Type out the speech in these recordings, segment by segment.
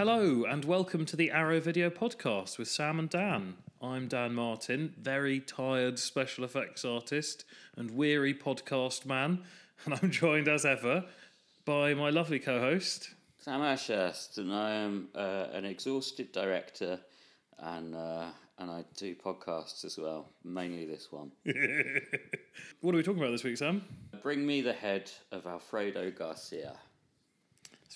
Hello and welcome to the Arrow Video Podcast with Sam and Dan. I'm Dan Martin, very tired special effects artist and weary podcast man, and I'm joined as ever by my lovely co host. Sam Ashurst, and I am uh, an exhausted director, and uh, and I do podcasts as well, mainly this one. What are we talking about this week, Sam? Bring me the head of Alfredo Garcia.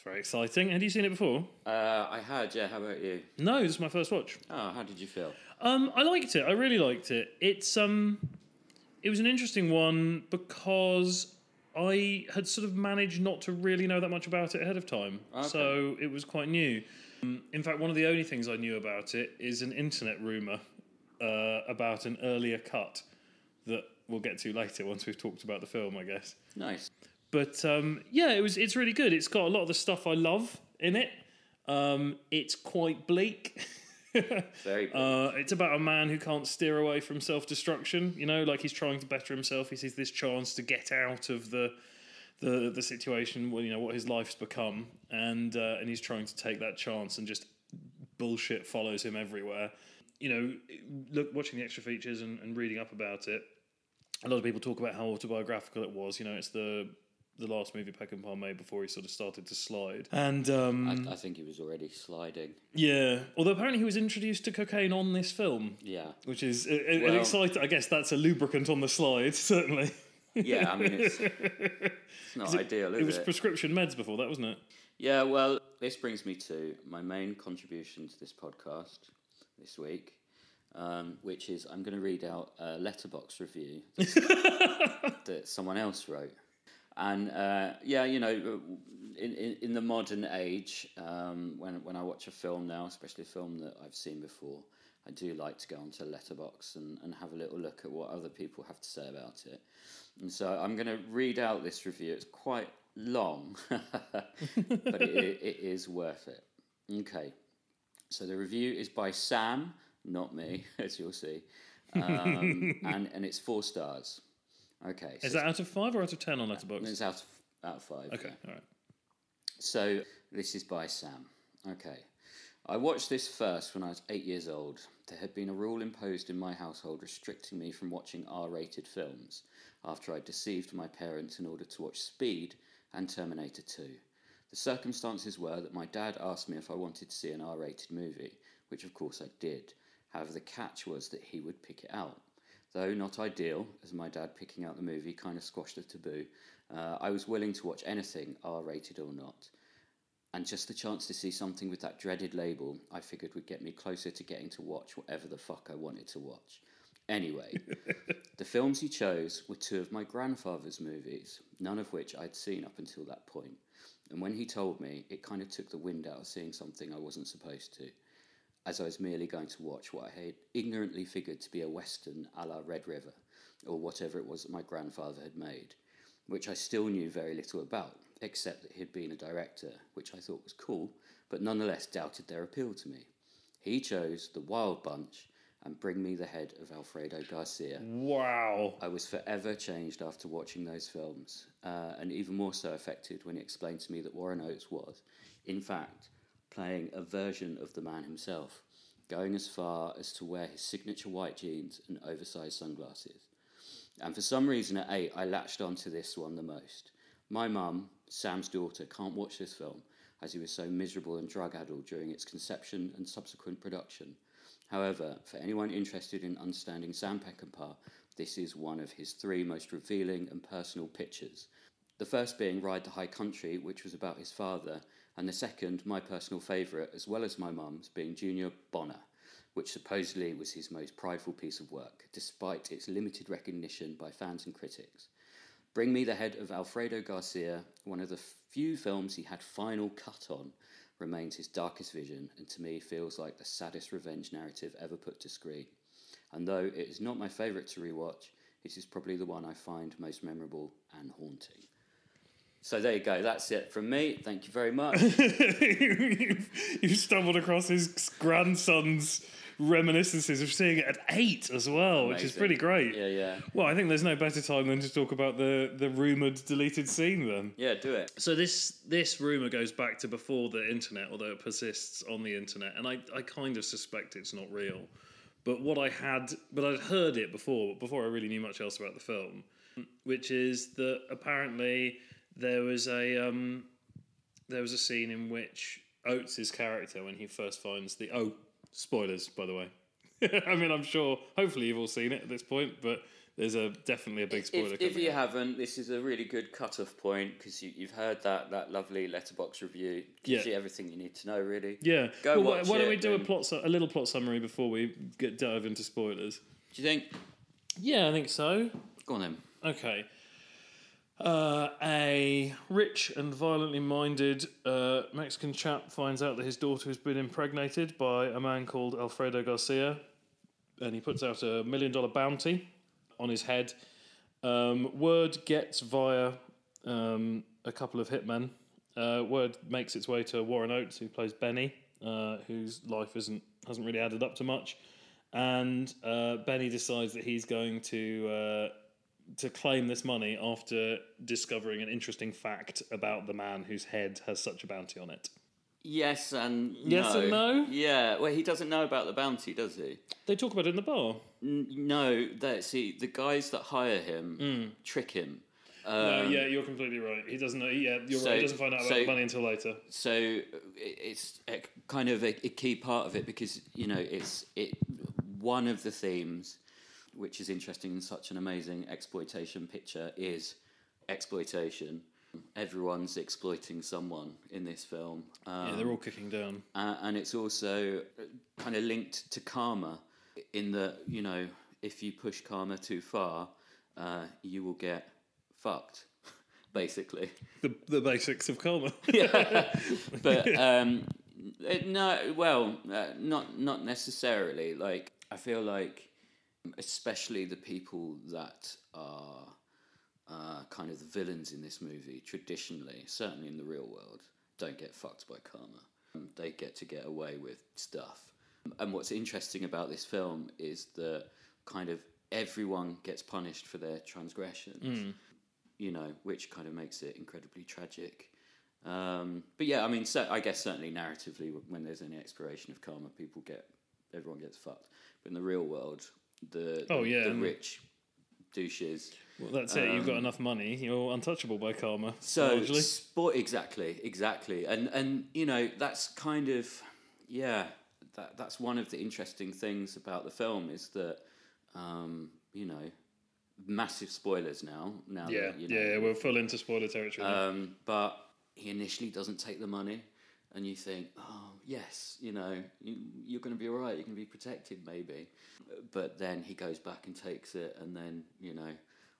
Very exciting. Had you seen it before? Uh, I had, yeah. How about you? No, this is my first watch. Oh, how did you feel? Um, I liked it. I really liked it. It's um, it was an interesting one because I had sort of managed not to really know that much about it ahead of time, Okay. so it was quite new. Um, In fact, one of the only things I knew about it is an internet rumor uh, about an earlier cut that we'll get to later once we've talked about the film, I guess. Nice. But um, yeah, it was. It's really good. It's got a lot of the stuff I love in it. Um, it's quite bleak. Very good. Uh, it's about a man who can't steer away from self destruction. You know, like he's trying to better himself. He sees this chance to get out of the the the situation. Well, you know what his life's become, and uh, and he's trying to take that chance, and just bullshit follows him everywhere. You know, look, watching the extra features and, and reading up about it. A lot of people talk about how autobiographical it was. You know, it's the the last movie Peckinpah made before he sort of started to slide. And um, I, I think he was already sliding. yeah, although apparently he was introduced to cocaine on this film Yeah. which is uh, an Well- exciting. I guess that's a lubricant on the slide, certainly. Yeah, I mean, it's, it's not ideal, is It was it? prescription meds before that, wasn't it? Yeah, well, this brings me to my main contribution to this podcast this week, um, which is I'm going to read out a Letterboxd review that someone else wrote. And uh, yeah, you know, in, in, in the modern age, um, when, when I watch a film now, especially a film that I've seen before, I do like to go onto Letterboxd and, and have a little look at what other people have to say about it. And so I'm going to read out this review. It's quite long, but it, it is worth it. Okay, so the review is by Sam, not me, as you'll see, um, and and it's four stars. Okay, So Is that out of five or out of ten on Letterboxd? it's out of out of five. Okay, yeah. all right. So this is by Sam. Okay. I watched this first when I was eight years old. There had been a rule imposed in my household restricting me from watching R rated films after I deceived my parents in order to watch Speed and Terminator 2. The circumstances were that my dad asked me if I wanted to see an R rated movie, which of course I did. However, the catch was that he would pick it out. Though not ideal, as my dad picking out the movie kind of squashed the taboo, uh, I was willing to watch anything, R rated or not. And just the chance to see something with that dreaded label, I figured would get me closer to getting to watch whatever the fuck I wanted to watch. Anyway, the films he chose were two of my grandfather's movies, none of which I'd seen up until that point. And when he told me, it kind of took the wind out of seeing something I wasn't supposed to, as I was merely going to watch what I had ignorantly figured to be a western a la Red River, or whatever it was that my grandfather had made, which I still knew very little about, except that he'd been a director, which I thought was cool, but nonetheless doubted their appeal to me. He chose The Wild Bunch and Bring Me the Head of Alfredo Garcia. Wow. I was forever changed after watching those films, uh, and even more so affected when he explained to me that Warren Oates was, in fact, playing a version of the man himself, going as far as to wear his signature white jeans and oversized sunglasses. And for some reason at eight, I latched onto this one the most. My mum, Sam's daughter, can't watch this film as he was so miserable and drug addled during its conception and subsequent production. However, for anyone interested in understanding Sam Peckinpah, this is one of his three most revealing and personal pictures. The first being Ride the High Country, which was about his father, and the second, my personal favourite, as well as my mum's, being Junior Bonner, which supposedly was his most prideful piece of work, despite its limited recognition by fans and critics. Bring Me the Head of Alfredo Garcia, one of the few films he had final cut on, remains his darkest vision and to me feels like the saddest revenge narrative ever put to screen. And though it is not my favourite to rewatch, it is probably the one I find most memorable and haunting. So there you go, that's it from me. Thank you very much. you've, you've stumbled across his grandson's reminiscences of seeing it at eight as well, which is pretty great. Yeah, yeah. Well, I think there's no better time than to talk about the the rumored deleted scene then. Yeah, do it. So this this rumor goes back to before the internet, although it persists on the internet, and I, I kind of suspect it's not real. But what I had, but I'd heard it before before I really knew much else about the film, which is that apparently there was a um, there was a scene in which Oates' character, when he first finds the oh spoilers by the way, I mean I'm sure hopefully you've all seen it at this point, but there's a definitely a big spoiler. If, if you up. haven't, this is a really good cut-off point because you, you've heard that that lovely Letterboxd review. Gives Yeah. you everything you need to know, really. Yeah. Go well, why, watch why don't we do a plot, su- a little plot summary before we get dive into spoilers? Do you think? Yeah, I think so. Go on then. Okay. Uh, a rich and violently minded uh, Mexican chap finds out that his daughter has been impregnated by a man called Alfredo Garcia, and he puts out a million dollar bounty on his head. Um, word gets via um, a couple of hitmen. Uh, word makes its way to Warren Oates, who plays Benny, uh, whose life isn't hasn't really added up to much, and uh, Benny decides that he's going to uh, to claim this money after discovering an interesting fact about the man whose head has such a bounty on it. Yes and Yes no. and no? Yeah. Well, he doesn't know about the bounty, does he? They talk about it in the bar. N- no. That see the guys that hire him Hmm. trick him. no, Um, yeah, you're completely right. He doesn't know. Yeah, you're so- right. He doesn't find out about so- the money until later. so it's a, kind of a, a key part of it because you know it's it one of the themes which is interesting in such an amazing exploitation picture is exploitation everyone's exploiting someone in this film um, Yeah, they're all kicking down. uh, and it's also kind of linked to karma in that you know if you push karma too far uh, you will get fucked basically The the basics of karma. yeah. but um, it- no, well, uh, not not necessarily. Like I feel like, especially the people that are uh, kind of the villains in this movie, traditionally, certainly in the real world, don't get fucked by karma. They get to get away with stuff. And what's interesting about this film is that kind of everyone gets punished for their transgressions you know, which kind of makes it incredibly tragic. Um, but yeah, I mean, so, I guess certainly narratively, when there's any exploration of karma, people get everyone gets fucked. But in the real world, the Oh, the, yeah, the rich douches. well, that's it. You've got enough money. You're untouchable by karma. Um, So sport exactly, exactly, and and you know that's kind of yeah, that that's one of the interesting things about the film is that um, you know massive spoilers now. Now yeah, that, you know, yeah, yeah, we're full into spoiler territory. Um, but he initially doesn't take the money, and you think, oh yes, you know, you, you're going to be all right. You're going to be protected, maybe. But then he goes back and takes it, and then you know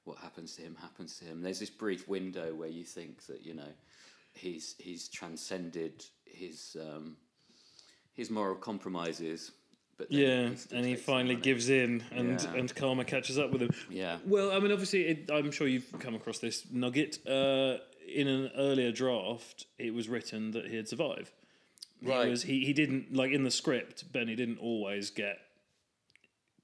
what happens to him happens to him. There's this brief window where you think that you know he's he's transcended his um, his moral compromises. But then yeah, still and he finally gives in, and Yeah. and karma catches up with him. Yeah. Well, I mean, obviously, it, I'm sure you've come across this nugget. Uh, in an earlier draft, it was written that he'd survive. Right. He, was, he he didn't like in the script. Benny didn't always get.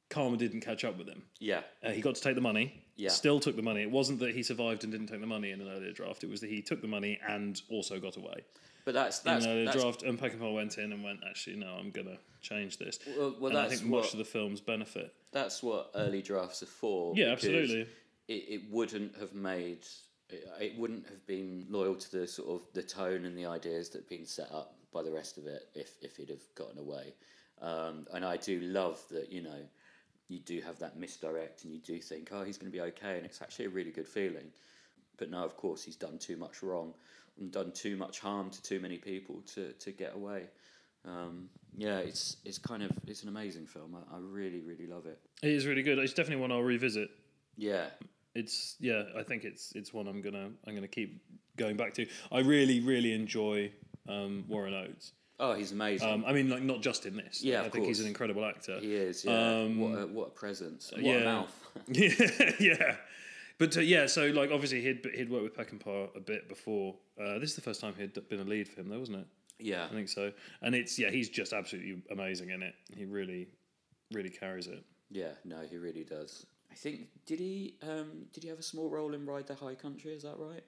Karma didn't catch up with him. Yeah. Uh, he got to take the money. Yeah. Still took the money. It wasn't that he survived and didn't take the money in an earlier draft. It was that he took the money and also got away. But that's In that's, an earlier that's draft, and Peckinpah went in and went, actually, no, I'm going to change this. Well- well, and I think much what- of the film's benefit. that's what early drafts are for. Yeah, absolutely. It, it wouldn't have made it, it wouldn't have been loyal to the sort of the tone and the ideas that have been set up by the rest of it if if he'd have gotten away. Um, and I do love that you know you do have that misdirect and you do think oh he's going to be okay and it's actually a really good feeling. But no, of course he's done too much wrong and done too much harm to too many people to, to get away. Um, yeah, it's it's kind of it's an amazing film. I, I really really love it. It is really good. It's definitely one I'll revisit. Yeah, It's yeah, I think it's it's one I'm gonna I'm gonna keep going back to. I really really enjoy um, Warren Oates. Oh, he's amazing. Um, I mean, like not just in this. Yeah, I think he's an incredible actor. he is. Yeah. um, what a, what a presence. What yeah. a mouth. yeah, yeah. But uh, yeah, so like obviously he'd he'd worked with Peckinpah a bit before. Uh, this is the first time he'd been a lead for him, though, wasn't it? yeah. I think so. And it's yeah, he's just absolutely amazing in it. He really really carries it. Yeah, no, he really does. I think did he um, did he have a small role in Ride the High Country? Is that right?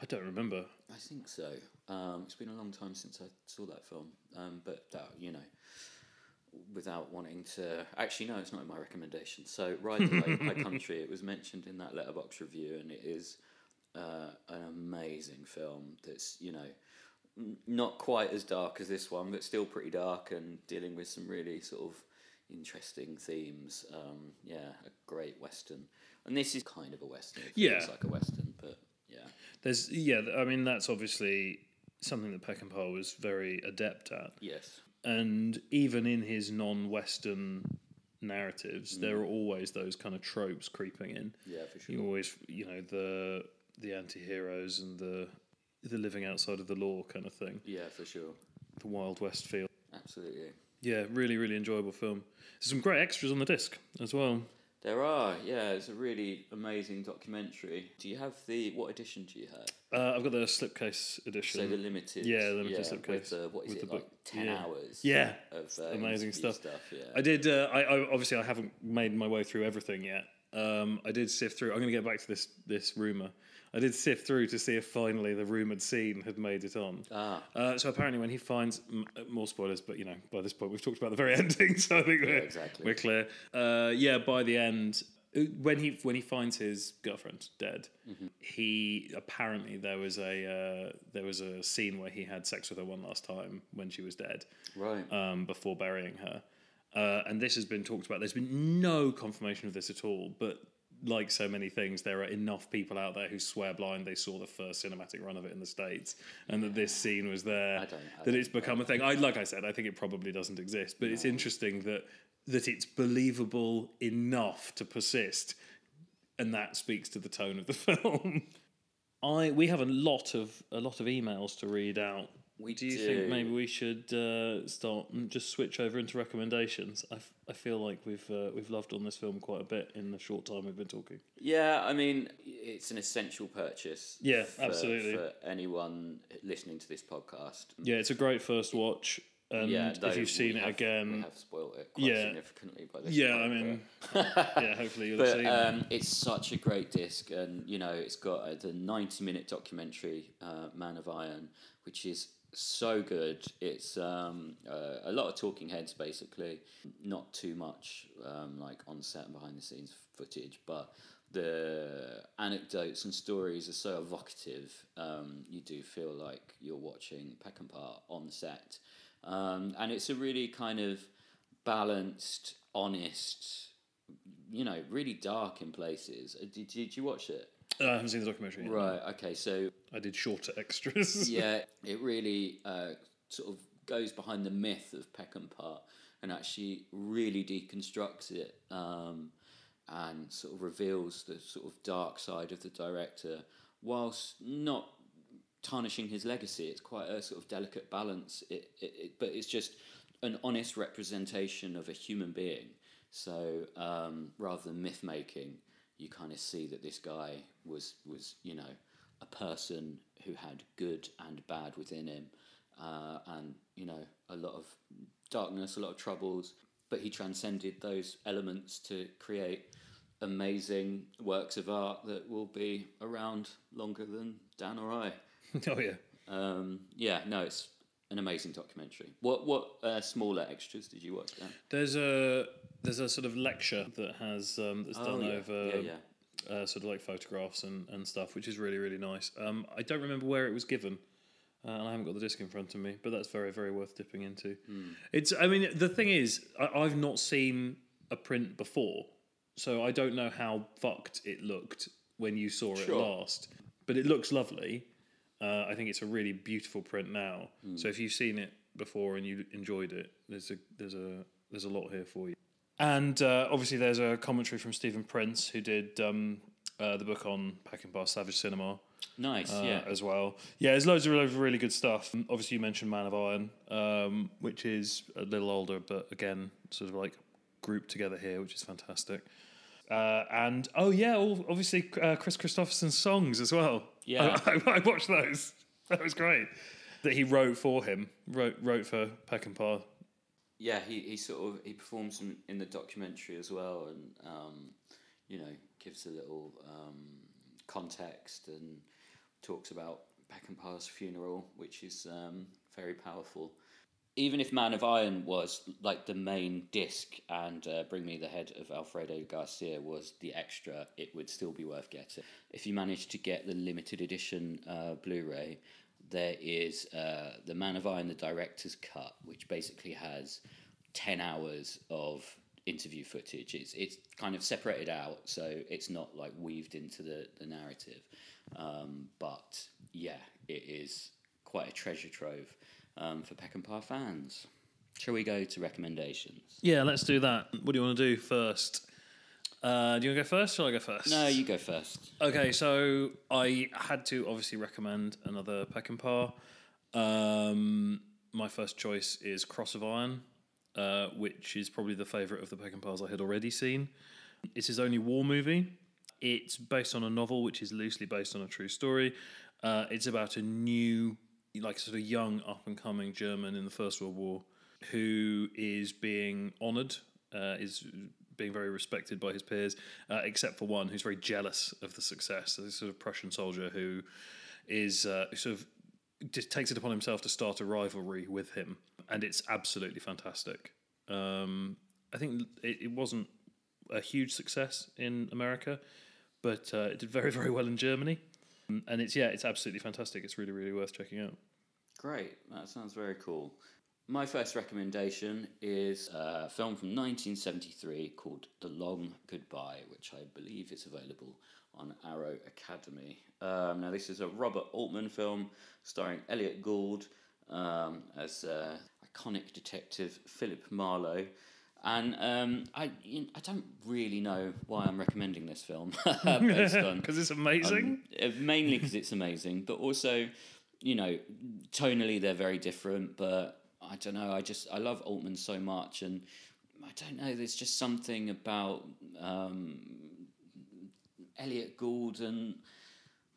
I don't remember. I think so. Um, it's been a long time since I saw that film, um, but that you know, without wanting to. Actually, no, it's not in my recommendation. So, Ride the High Country. It was mentioned in that Letterboxd review, and it is uh, an amazing film. That's you know. n- Not quite as dark as this one, but still pretty dark and dealing with some really sort of interesting themes. Um, yeah, a great western, and this is kind of a western. It Yeah. like a western, There's yeah, I mean that's obviously something that Peckinpah was very adept at, yes, and even in his non-Western narratives, mm. there are always those kind of tropes creeping in. yeah, for sure. You always, you know, the the anti-heroes and the the living outside of the law kind of thing, Yeah, for sure. the Wild West feel. Absolutely. Yeah, really, really enjoyable film. There's some great extras on the disc as well. There are, yeah, it's a really amazing documentary. Do you have the, what edition do you have? Uh, I've got the slipcase edition. So the limited. Yeah, the limited yeah, slipcase With the, what is with it, the like book. 10 Yeah. hours? Yeah, Of uh, amazing interview stuff. yeah. I did. Uh, I, I obviously I haven't made my way through everything yet. Um, I did sift through. I'm going to get back to this this rumor. I did sift through to see if finally the rumored scene had made it on. Ah, Uh, so apparently, when he finds m- uh, more spoilers, but you know, by this point we've talked about the very ending, so I think we're, exactly. we're clear. Uh, yeah, by the end, uh, when he when he finds his girlfriend dead, Mm-hmm. he apparently there was a uh, there was a scene where he had sex with her one last time when she was dead right. um, before burying her. Uh, and this has been talked about. There's been no confirmation of this at all, but like so many things, there are enough people out there who swear blind they saw the first cinematic run of it in the states, and that this scene was there. I don't- I that don't it's become a thing. I like I said, I think it probably doesn't exist, but it's interesting that that it's believable enough to persist, and that speaks to the tone of the film. I we have a lot of a lot of emails to read out. We do you do. think maybe we should uh, start and just switch over into recommendations? I, f- I feel like we've uh, we've loved on this film quite a bit in the short time we've been talking. Yeah, I mean, it's an essential purchase. Yeah, for, absolutely. For anyone listening to this podcast. Yeah, it's a great first watch, and yeah, if you've seen it again, we have spoiled it quite Yeah. significantly by this yeah, point, I mean, yeah, hopefully you'll But seen it. um, it's such a great disc, and you know, it's got uh, the ninety-minute documentary uh, "Man of Iron," which is so good. It's um, uh, a lot of talking heads, basically, not too much um, like on set and behind the scenes footage, but the anecdotes and stories are so evocative. Um, you do feel like you're watching Peckinpah on set, um, and it's a really kind of balanced, honest you know, really dark in places. Uh, Did, did you watch it? I haven't seen the documentary. Yet. Right. Okay. So I did shorter extras. yeah, it really uh, sort of goes behind the myth of Peckinpah and Park and actually really deconstructs it um, and sort of reveals the sort of dark side of the director, whilst not tarnishing his legacy. It's quite a sort of delicate balance. It, it, it but it's just an honest representation of a human being. So um, rather than myth making, you kind of see that this guy was was you know a person who had good and bad within him, uh, and you know a lot of darkness, a lot of troubles. But he transcended those elements to create amazing works of art that will be around longer than Dan or I. oh yeah. Um, yeah, no, it's an amazing documentary. What what uh, smaller extras did you watch, Dan? There's a there's a sort of lecture that has um, that's done Oh, yeah. over yeah, yeah. Uh, sort of like photographs and, and stuff, which is really really nice. Um, I don't remember where it was given, uh, and I haven't got the disc in front of me, but that's very very worth dipping into. Hmm. It's I mean the thing is I, I've not seen a print before, so I don't know how fucked it looked when you saw it last, but it looks lovely. Uh, I think it's a really beautiful print now. Hmm. So if you've seen it before and you enjoyed it, there's a there's a there's a lot here for you. And uh, obviously, there's a commentary from Stephen Prince, who did um, uh, the book on Peckinpah Savage Cinema Nice, uh, yeah. as well. Yeah, there's loads of really, really good stuff. Um, Obviously, you mentioned Man of Iron, um, which is a little older, but again, sort of like grouped together here, which is fantastic. Uh, and oh yeah, all, obviously uh, Kris Kristofferson's songs as well. Yeah. I, I, I watched those. That was great. That he wrote for him, wrote wrote for Peckinpah. Yeah, he, he sort of he performs in, in the documentary as well, and um, you know gives a little um, context and talks about Peckinpah's funeral, which is um, very powerful. Even if Man of Iron was like the main disc and uh, Bring Me the Head of Alfredo Garcia was the extra, it would still be worth getting. If you manage to get the limited edition uh, Blu ray, there is uh, the Man of Iron, the director's cut, which basically has 10 hours of interview footage. It's, it's kind of separated out, so it's not like weaved into the, the narrative. Um, but yeah, it is quite a treasure trove um, for Peckinpah fans. Shall we go to recommendations? Yeah, let's do that. What do you want to do first? Uh, do you want to go first? or Shall I go first? No, you go first. Okay, so I had to obviously recommend another Peck Peckinpah. Um, my first choice is Cross of Iron, uh, which is probably the favourite of the Peck and Peckinpahs I had already seen. It's his only war movie. It's based on a novel, which is loosely based on a true story. Uh, it's about a new, like sort of young, up and coming German in the First World War who is being honoured, uh, is being very respected by his peers, uh, except for one who's very jealous of the success. This sort of Prussian soldier who is uh, sort of just takes it upon himself to start a rivalry with him, and it's absolutely fantastic. Um, I think it, it wasn't a huge success in America, but uh, it did very very well in Germany, and it's yeah, it's absolutely fantastic. It's really really worth checking out. Great, that sounds very cool. My first recommendation is a film from 1973 called The Long Goodbye, which I believe is available on Arrow Academy. Um, now, this is a Robert Altman film starring Elliott Gould um, as uh, iconic detective Philip Marlowe. And um, I, you I don't really know why I'm recommending this film because it's amazing. um, uh, mainly because it's amazing, but also, you know, tonally they're very different. But I don't know. I just I love Altman so much, and I don't know. There's just something about um, Elliott Gould and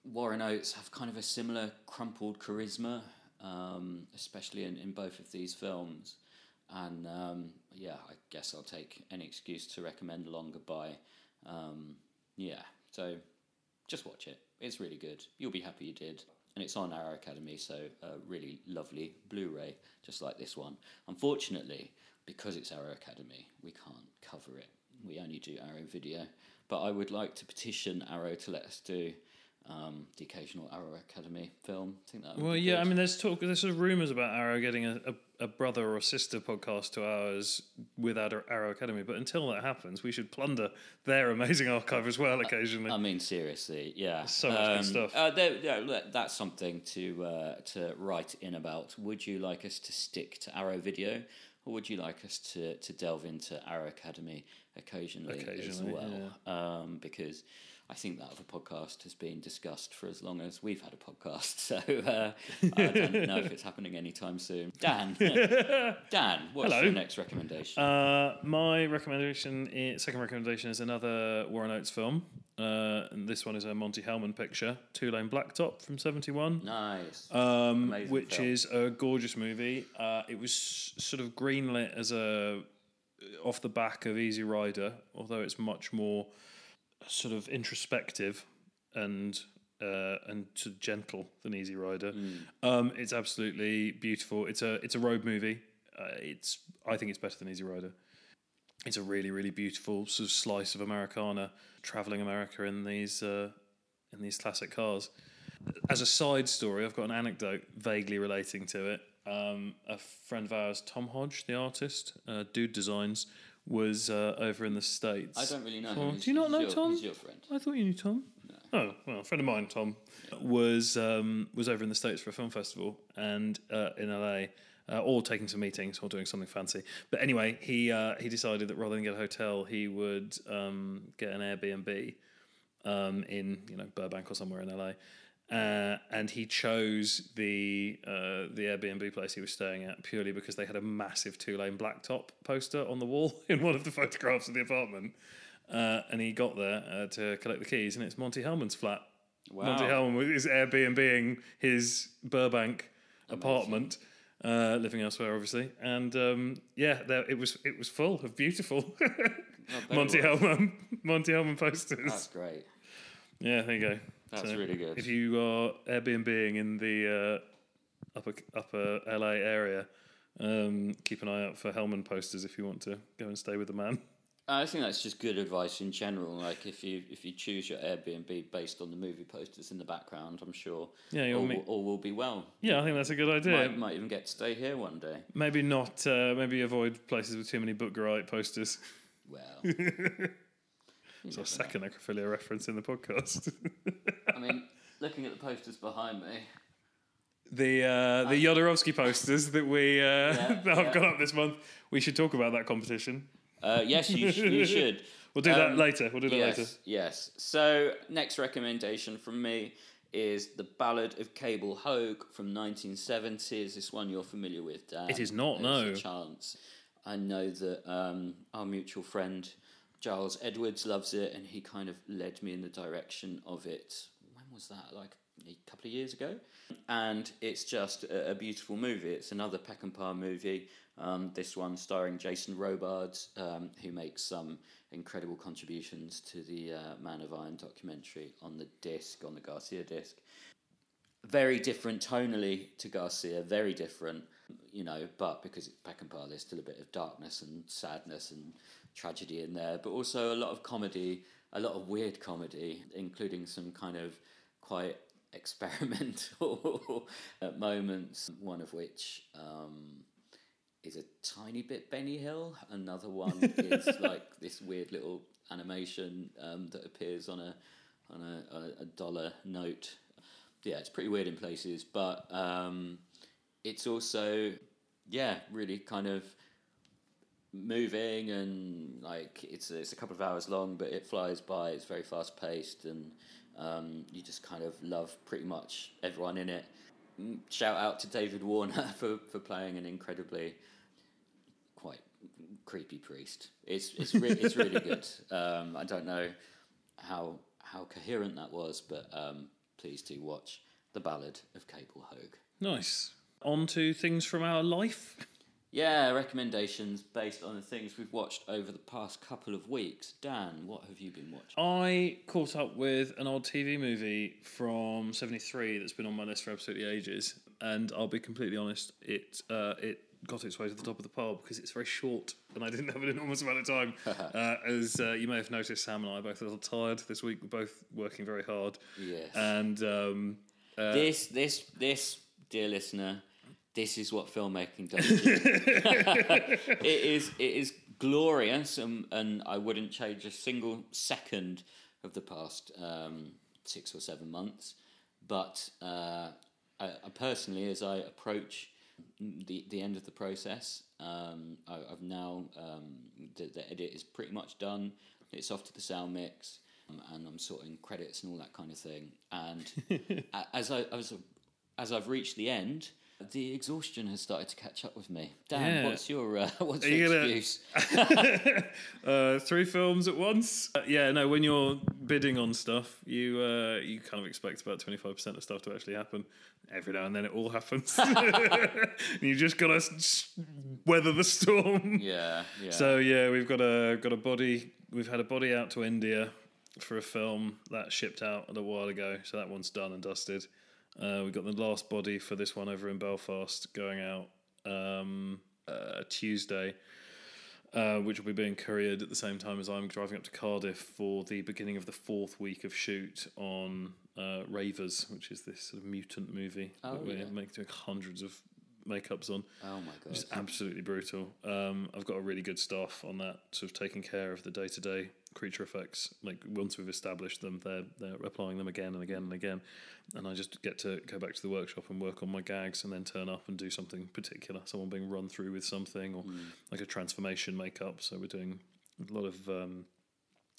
Warren Oates have kind of a similar crumpled charisma, um, especially in, in both of these films. And um, yeah, I guess I'll take any excuse to recommend Long Goodbye. Um, yeah, so just watch it. It's really good. You'll be happy you did. And it's on Arrow Academy, so a really lovely Blu ray, just like this one. Unfortunately, because it's Arrow Academy, we can't cover it. We only do Arrow Video. But I would like to petition Arrow to let us do um, the occasional Arrow Academy film. I think that Well, yeah, good. I mean, there's talk, there's sort of rumors about Arrow getting a, a, a brother or sister podcast to ours with Arrow Academy, but until that happens, we should plunder their amazing archive as well occasionally. I mean, seriously, yeah. So much good stuff. Uh, there, yeah, that's something to uh, to write in about. Would you like us to stick to Arrow Video, or would you like us to, to delve into Arrow Academy occasionally, as Occasionally, well? Um, because I think that other podcast has been discussed for as long as we've had a podcast. So uh, I don't know if it's happening anytime soon. Dan, Dan, what's Hello. your next recommendation? Uh, my recommendation, is, second recommendation, is another Warren Oates film. Uh, and this one is a Monte Hellman picture, Two Lane Blacktop from '71. nice. um, which film. is a gorgeous movie. Uh, it was sort of greenlit as a off the back of Easy Rider, although it's much more sort of introspective and uh, and sort of gentle than Easy Rider. Um, it's absolutely beautiful. It's a it's a road movie. Uh, it's I think it's better than Easy Rider. It's a really really beautiful sort of slice of Americana, traveling America in these uh, in these classic cars as a side story, I've got an anecdote vaguely relating to it. Um, a friend of ours, Tom Hodge, the artist, uh, Dude Designs, was uh, over in the States. I don't really know for- Do you not know your- Tom? He's your friend. I thought you knew Tom. Oh well, a friend of mine, Tom, was um, was over in the states for a film festival and uh, in LA, uh, or taking some meetings or doing something fancy. But anyway, he uh, he decided that rather than get a hotel, he would um, get an Airbnb um, in you know Burbank or somewhere in LA. Uh, and he chose the uh, the Airbnb place he was staying at purely because they had a massive two lane blacktop poster on the wall in one of the photographs of the apartment. Uh, and he got there uh, to collect the keys, and it's Monte Hellman's flat. Wow. Monte Hellman is Airbnbing his Burbank apartment, uh, living elsewhere, obviously. And um, yeah, there, it was it was full of beautiful Monte. Hellman Monte Hellman posters. That's great. yeah, there you go. That's really good. If you are Airbnbing in the uh, upper upper LA area, um, keep an eye out for Hellman posters if you want to go and stay with the man. I think that's just good advice in general. Like if you if you choose your Airbnb based on the movie posters in the background, I'm sure Yeah, all, meet- all will be well. Yeah, I think that's a good idea. Might, might even get to stay here one day. Maybe not. Uh, maybe avoid places with too many Buttgereit posters. Well, It's our second necrophilia reference in the podcast. I mean, looking at the posters behind me, the uh, the Jodorowsky posters that we uh, that I've yeah. got up this month. We should talk about that competition. uh, yes, you, sh- you should. We'll do that Um, later. We'll do that yes, later. yes. So, next recommendation from me is The Ballad of Cable Hogue from 1970s. This one you're familiar with, Dan. It is not, There's no. A chance. I know that um, our mutual friend Giles Edwards loves it, and he kind of led me in the direction of it. When was that? Like a couple of years ago. And it's just a, a beautiful movie. It's another Peck and Peckinpah movie. Um, this one starring Jason Robards, um, who makes some incredible contributions to the uh, Man of Iron documentary on the disc, on the Garcia disc. Very different tonally to Garcia, very different, you know, but because it's Peckinpah, there's still a bit of darkness and sadness and tragedy in there, but also a lot of comedy, a lot of weird comedy, including some kind of quite experimental moments, one of which um, is a tiny bit Benny Hill. Another one is like this weird little animation um, that appears on a on a, a, a dollar note. Yeah, it's pretty weird in places, but um, it's also yeah really kind of moving and like it's it's a couple of hours long, but it flies by. It's very fast paced, and um, you just kind of love pretty much everyone in it. Mm, Shout out to David Warner for, for playing an incredibly quite creepy priest. It's it's re- it's really good. Um, I don't know how how coherent that was, but um, please do watch the Ballad of Cable Hogue. Nice. On to things from our life. Yeah, recommendations based on the things we've watched over the past couple of weeks. Dan, what have you been watching? I caught up with an old TV movie from '73 that's been on my list for absolutely ages, and I'll be completely honest, it uh, it got its way to the top of the pile because it's very short, and I didn't have an enormous amount of time. uh, as uh, you may have noticed, Sam and I are both a little tired this week. We're both working very hard, Yes. and um, uh, this, this, this, dear listener, this is what filmmaking does. it is, it is glorious, and, and I wouldn't change a single second of the past um, six or seven months. But uh, I, I personally, as I approach the the end of the process, um, I, I've now um, the, the edit is pretty much done. It's off to the sound mix, um, and I'm sorting credits and all that kind of thing. And as I as, as I've reached the end, the exhaustion has started to catch up with me. Dan, Yeah. what's your uh, what's Are your you gonna- excuse? uh, three films at once. Uh, yeah, no. When you're bidding on stuff, you uh, you kind of expect about twenty five percent of stuff to actually happen. Every now and then, it all happens. you just gotta weather the storm. yeah, yeah. So yeah, we've got a got a body. We've had a body out to India for a film that shipped out a while ago. So that one's done and dusted. Uh, we've got the last body for this one over in Belfast going out um, uh, Tuesday, uh, which will be being couriered at the same time as I'm driving up to Cardiff for the beginning of the fourth week of shoot on uh, Ravers, which is this sort of mutant movie Oh, that we're yeah. making hundreds of makeups on. oh my god. It's absolutely brutal. Um, I've got a really good staff on that, sort of taking care of the day to day creature effects. Like once we've established them, they're they're applying them again and again and again, and I just get to go back to the workshop and work on my gags, and then turn up and do something particular. Someone being run through with something, or like a transformation makeup. So we're doing a lot of um,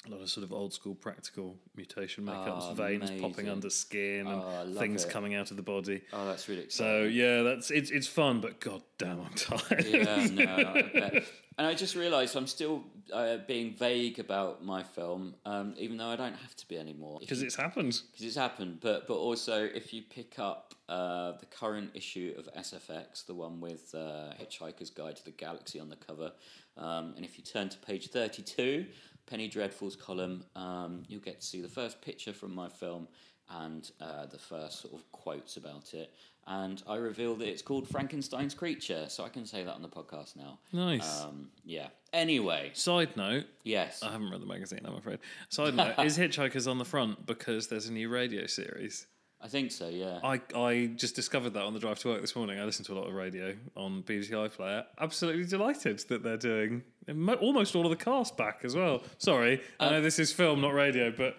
A lot of sort of old school practical mutation makeups, Oh, veins popping under skin, and Oh, I love things it. coming out of the body. Oh, that's really exciting. So yeah, that's it's it's fun, but god damn, I'm tired. yeah, no, I bet. And I just realised I'm still uh, being vague about my film, um, even though I don't have to be anymore. Because it's happened. because it's happened. But but also, if you pick up uh, the current issue of SFX, the one with uh, Hitchhiker's Guide to the Galaxy on the cover, um, and if you turn to page thirty-two, Penny Dreadful's column, um, you'll get to see the first picture from my film and uh, the first sort of quotes about it. And I reveal that it's called Frankenstein's Creature, so I can say that on the podcast now. Nice. Um, yeah. Anyway, Side note, yes. I haven't read the magazine, I'm afraid. Side note, is Hitchhikers on the front because there's a new radio series? I think so. Yeah. I, I just discovered that on the drive to work this morning. I listened to a lot of radio on BBC iPlayer. Absolutely delighted that they're doing almost all of the cast back as well. Sorry, I Uh, know this is film, not radio, but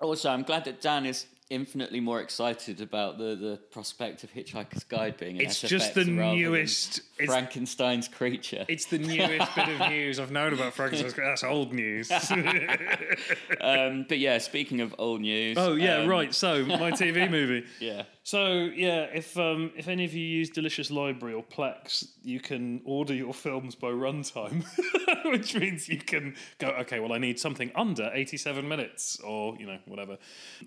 Also, I'm glad that Dan is infinitely more excited about the, the prospect of Hitchhiker's Guide being an It's SFX just the newest- Frankenstein's creature. it's the newest bit of news I've known about Frankenstein's. That's old news. um, but yeah, speaking of old news. oh yeah, um, right. So my TV movie. Yeah. So yeah, if um, if any of you use Delicious Library or Plex, you can order your films by runtime, which means you can go, okay, well, I need something under eighty-seven minutes, or you know, whatever,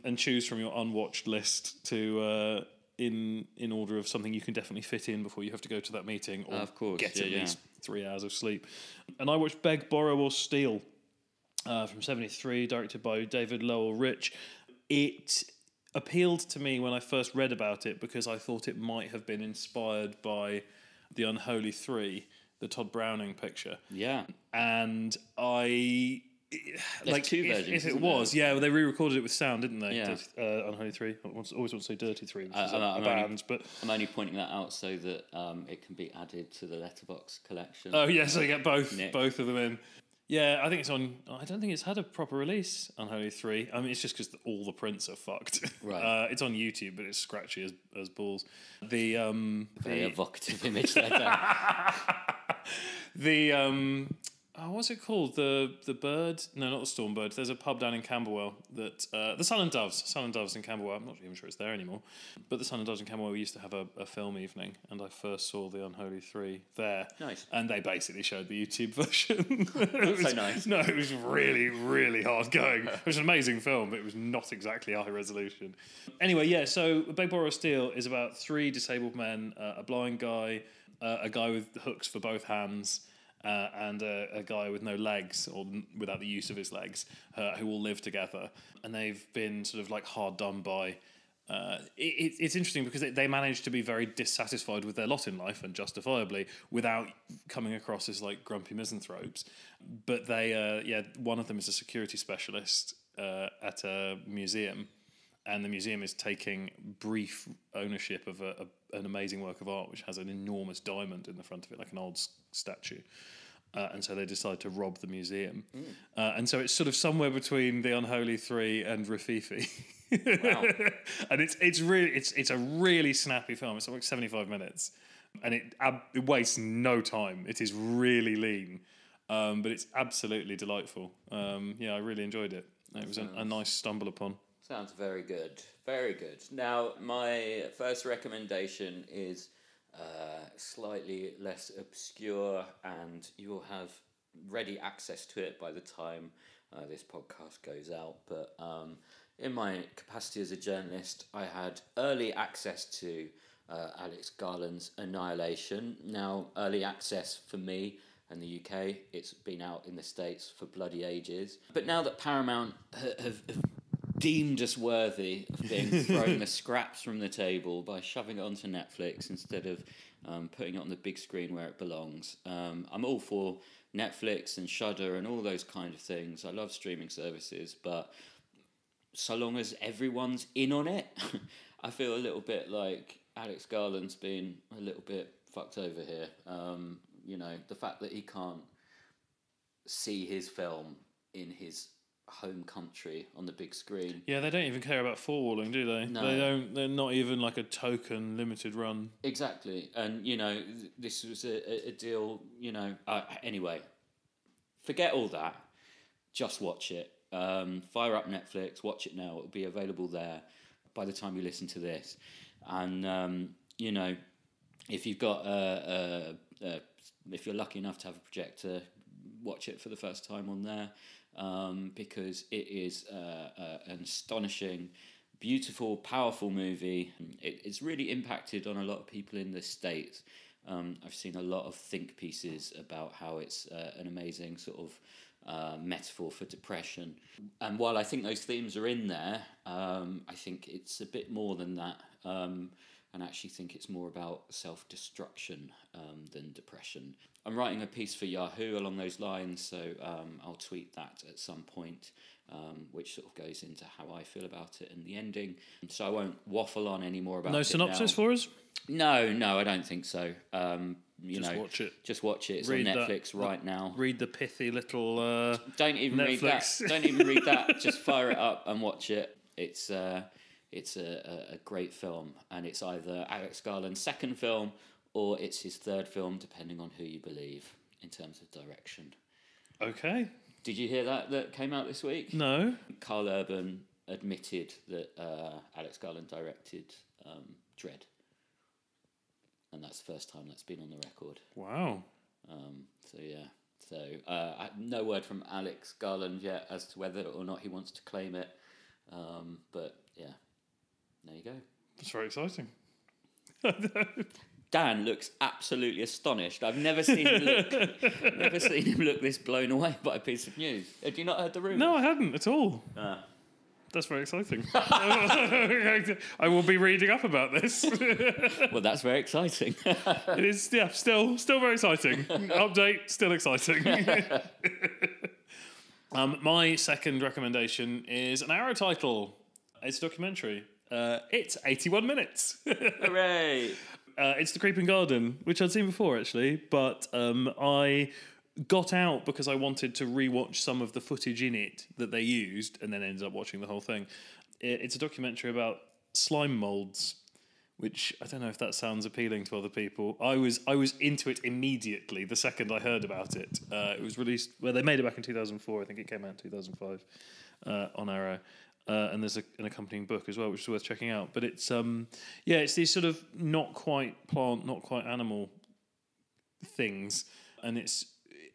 and choose from your unwatched list to uh, in in order of something you can definitely fit in before you have to go to that meeting, or Of course, get yeah, at yeah. least three hours of sleep. And I watched Beg, Borrow, or Steal uh, from 73, directed by David Lowell Rich. It appealed to me when I first read about it because I thought it might have been inspired by The Unholy Three, the Tod Browning picture. Yeah. And I. like two if, versions, if it was, there? yeah, well, they re-recorded it with sound, didn't they? Yeah. Uh, Unholy Three. I always want to say Dirty Three, which I- is a, I'm- a I'm only- band, but I'm only pointing that out so that um, it can be added to the Letterboxd collection. Oh yeah, so you get both Nick. both of them in. Yeah, I think it's on. I don't think it's had a proper release. Unholy Three. I mean, it's just because all the prints are fucked. Right. Uh, it's on YouTube, but it's scratchy as as balls. The um Very the, evocative image there. The um. Oh, what's it called? The the bird? No, not the storm bird. There's a pub down in Camberwell that uh, the Sun and Doves. Sun and Doves in Camberwell. I'm not even sure it's there anymore. But the Sun and Doves in Camberwell we used to have a, a film evening, and I first saw the Unholy Three there. Nice. And they basically showed the YouTube version. It so was- nice. No, it was really, really hard going. It was an amazing film, but it was not exactly high resolution. Anyway, yeah. So Beg Borrow Steal is about three disabled men, uh, a blind guy, uh, a guy with hooks for both hands. Uh, and a, a guy with no legs or without the use of his legs, uh, who all live together, and they've been sort of like hard done by. Uh, it, it, it's interesting because they, they manage to be very dissatisfied with their lot in life, and justifiably, without coming across as like grumpy misanthropes. But they, uh, yeah, one of them is a security specialist uh, at a museum, and the museum is taking brief ownership of a, a, an amazing work of art which has an enormous diamond in the front of it, like an old s- statue. Uh, and so they decide to rob the museum. Uh, and so it's sort of somewhere between the Unholy Three and Rififi. and it's it's really it's it's a really snappy film. It's like seventy five minutes, and it, ab- it wastes no time. It is really lean, um, but it's absolutely delightful. Um, yeah, I really enjoyed it. It was a, a nice stumble upon. Sounds very good. Very good. Now, my first recommendation is uh, slightly less obscure, and you will have ready access to it by the time uh, this podcast goes out. But um, in my capacity as a journalist, I had early access to uh, Alex Garland's Annihilation. Now, early access for me and the UK, it's been out in the States for bloody ages. But now that Paramount have, have deemed us worthy of being thrown the scraps from the table by shoving it onto Netflix instead of um, putting it on the big screen where it belongs. Um, I'm all for Netflix and Shudder and all those kind of things. I love streaming services, but so long as everyone's in on it, I feel a little bit like Alex Garland's been a little bit fucked over here. Um, you know, the fact that he can't see his film in his home country on the big screen. Yeah, they don't even care about forwarding, do they? No. They don't. They're not even like a token limited run. Exactly, and you know this was a, a- a deal. You know, uh, anyway, forget all that. Just watch it. Um, fire up Netflix, watch it now. It'll be available there by the time you listen to this. And um, you know, if you've got a, a, a, if you're lucky enough to have a projector, watch it for the first time on there um, because it is uh, uh, an astonishing, beautiful, powerful movie. It, it's really impacted on a lot of people in the states. Um, I've seen a lot of think pieces about how it's uh, an amazing sort of uh, metaphor for depression. And while I think those themes are in there, um, I think it's a bit more than that. Um, and actually think it's more about self destruction um, than depression. I'm writing a piece for Yahoo along those lines, so um, I'll tweet that at some point, um, which sort of goes into how I feel about it and the ending. So I won't waffle on any more about it. No synopsis now. for us? No, no, I don't think so. Um, you Just know, watch it. Just watch it. It's Read on that- Netflix right now. Read the pithy little. Uh, Don't even read that. Don't even read that. Just fire it up and watch it. It's uh, it's a, a, a great film, and it's either Alex Garland's second film or it's his third film, depending on who you believe in terms of direction. okay. Did you hear that that came out this week? No. Karl Urban admitted that uh, Alex Garland directed um, Dredd, and that's the first time that's been on the record. Wow. Um, so yeah, so uh, no word from Alex Garland yet as to whether or not he wants to claim it. Um, but yeah, there you go. That's very exciting. Dan looks absolutely astonished. I've never seen him look, never seen him look this blown away by a piece of news. Had you not heard the rumor? No, I hadn't at all. Ah. That's very exciting. I will be reading up about this. Well, that's very exciting. it is, yeah, still, still very exciting. Update, still exciting. um, my second recommendation is an Arrow title. It's a documentary. Uh, it's 81 minutes. Hooray! Uh, it's The Creeping Garden, which I'd seen before actually, but um, I got out because I wanted to rewatch some of the footage in it that they used, and then ended up watching the whole thing. It, it's a documentary about slime molds, which I don't know if that sounds appealing to other people. I was I was into it immediately the second I heard about it. Uh, it was released well, they made it back in two thousand four. I think it came out in two thousand five uh, on Arrow. Uh, and there's a, an accompanying book as well, which is worth checking out. But it's um, yeah, it's these sort of not quite plant, not quite animal things, and it's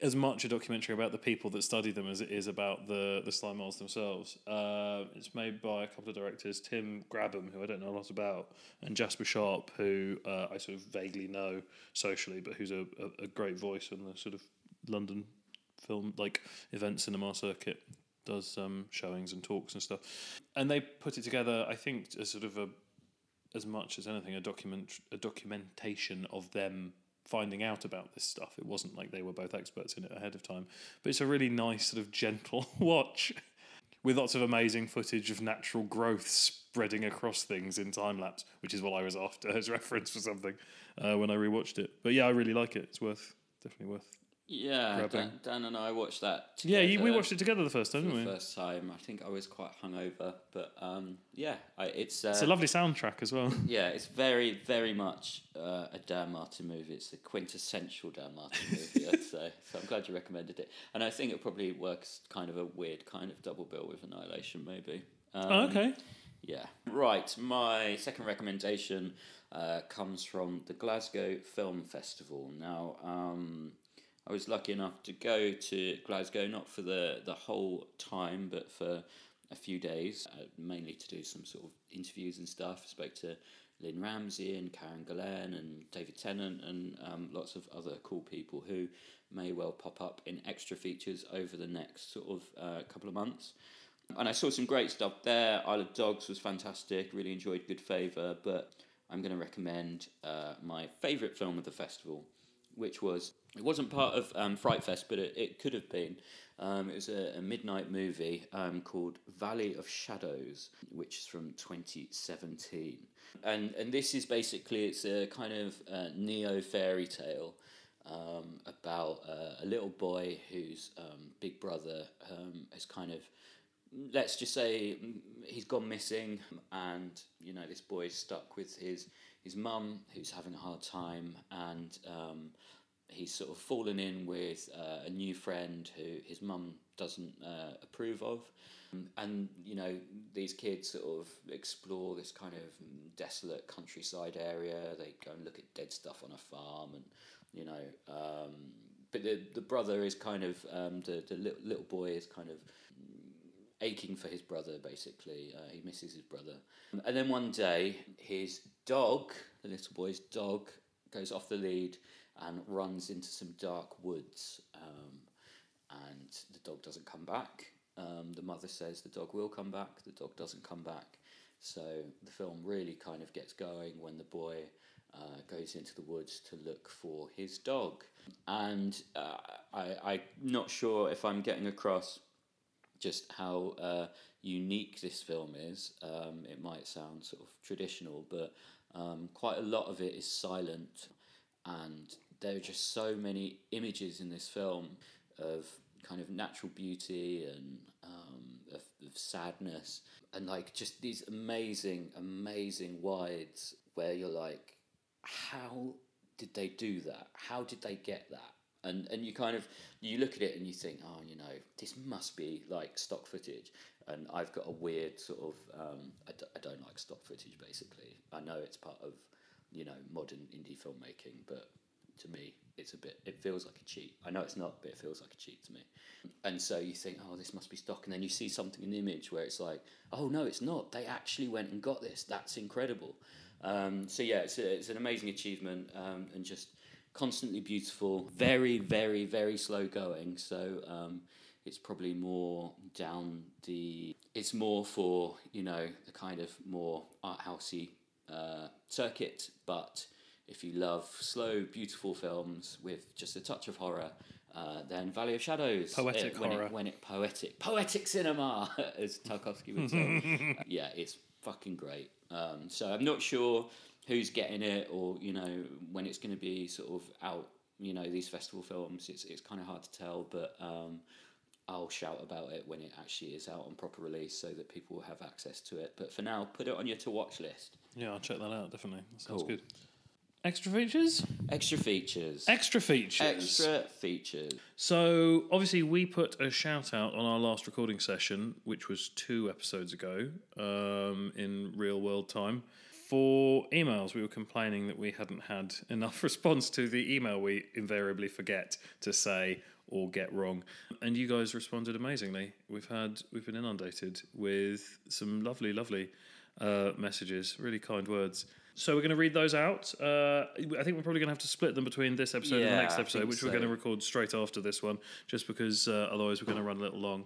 as much a documentary about the people that study them as it is about the the slime molds themselves. Uh, it's made by a couple of directors, Tim Grabham, who I don't know a lot about, and Jasper Sharp, who uh, I sort of vaguely know socially, but who's a, a, a great voice on the sort of London film like event cinema circuit. Does um, showings and talks and stuff, and they put it together. I think as sort of a as much as anything a document a documentation of them finding out about this stuff. It wasn't like they were both experts in it ahead of time, but it's a really nice sort of gentle watch with lots of amazing footage of natural growth spreading across things in time lapse, which is what I was after as reference for something uh, when I rewatched it. But yeah, I really like it. It's worth definitely worth. Yeah. Dan, Dan and I watched that. Yeah, you, we watched it together the first time, didn't the we? first time. I think I was quite hungover, but um, yeah, I, it's uh, It's a lovely soundtrack as well. yeah, it's very very much uh, a Dan Martin movie. It's a quintessential Dan Martin movie, I'd say. So I'm glad you recommended it, and I think it probably works kind of a weird kind of double bill with Annihilation, maybe. Um, oh, okay. yeah. Right. My second recommendation uh, comes from the Glasgow Film Festival. Now, um, I was lucky enough to go to Glasgow, not for the, the whole time, but for a few days, uh, mainly to do some sort of interviews and stuff. I spoke to Lynne Ramsay and Karen Gillan and David Tennant and um, lots of other cool people who may well pop up in extra features over the next sort of uh, couple of months. And I saw some great stuff there. Isle of Dogs was fantastic. Really enjoyed Good Favour. But I'm going to recommend uh, my favourite film of the festival, which was it wasn't part of um, Fright Fest, but it, it could have been. Um, it was a, a midnight movie um, called Valley of Shadows, which is from 2017. And and this is basically it's a kind of uh, neo fairy tale um, about uh, a little boy whose um, big brother um, has kind of let's just say mm, he's gone missing and you know this boy's stuck with his his mum who's having a hard time and um, he's sort of fallen in with uh, a new friend who his mum doesn't uh, approve of. And, you know, these kids sort of explore this kind of desolate countryside area. They go and look at dead stuff on a farm and, you know, um, but the, the brother is kind of, um, the, the little, little boy is kind of aching for his brother, basically. Uh, he misses his brother. And then one day, his dog, the little boy's dog, goes off the lead and runs into some dark woods. Um, and the dog doesn't come back. Um, the mother says the dog will come back, the dog doesn't come back. So the film really kind of gets going when the boy uh, goes into the woods to look for his dog. And uh, I, I'm not sure if I'm getting across just how uh, unique this film is. Um, it might sound sort of traditional, but um, quite a lot of it is silent, and there are just so many images in this film of kind of natural beauty and um, of, of sadness, and like just these amazing, amazing wides where you're like, how did they do that? How did they get that? And and you kind of you look at it and you think, oh, you know, this must be like stock footage. And I've got a weird sort of um, I, d- I don't like stock footage. Basically, I know it's part of you know modern indie filmmaking, but to me, it's a bit. It feels like a cheat. I know it's not, but it feels like a cheat to me. And so you think, oh, this must be stock, and then you see something in the image where it's like, oh no, it's not. They actually went and got this. That's incredible. Um, so yeah, it's a, it's an amazing achievement, um, and just constantly beautiful, very, very, very slow going. So um, it's probably more down the. It's more for you know the kind of more art housey uh, circuit. But if you love slow, beautiful films with just a touch of horror. Uh, then Valley of Shadows, Poetic uh, when horror. It, when it poetic, poetic cinema, as Tarkovsky would say. yeah, it's fucking great. Um, so I'm not sure who's getting it or you know when it's going to be sort of out. You know these festival films, it's it's kind of hard to tell, but um, I'll shout about it when it actually is out on proper release, so that people will have access to it. But for now, put it on your to watch list. Yeah, I'll check that out. Definitely, that sounds Cool. good. Extra features. Extra features. Extra features. Extra features. So obviously we put a shout out on our last recording session, which was two episodes ago, um, in real world time. For emails, we were complaining that we hadn't had enough response to the email we invariably forget to say or get wrong, and you guys responded amazingly. We've had we've been inundated with some lovely, lovely uh, messages, really kind words. So we're going to read those out. Uh, I think we're probably going to have to split them between this episode and the next episode, which we're going to record straight after this one, just because uh, otherwise we're going to run a little long.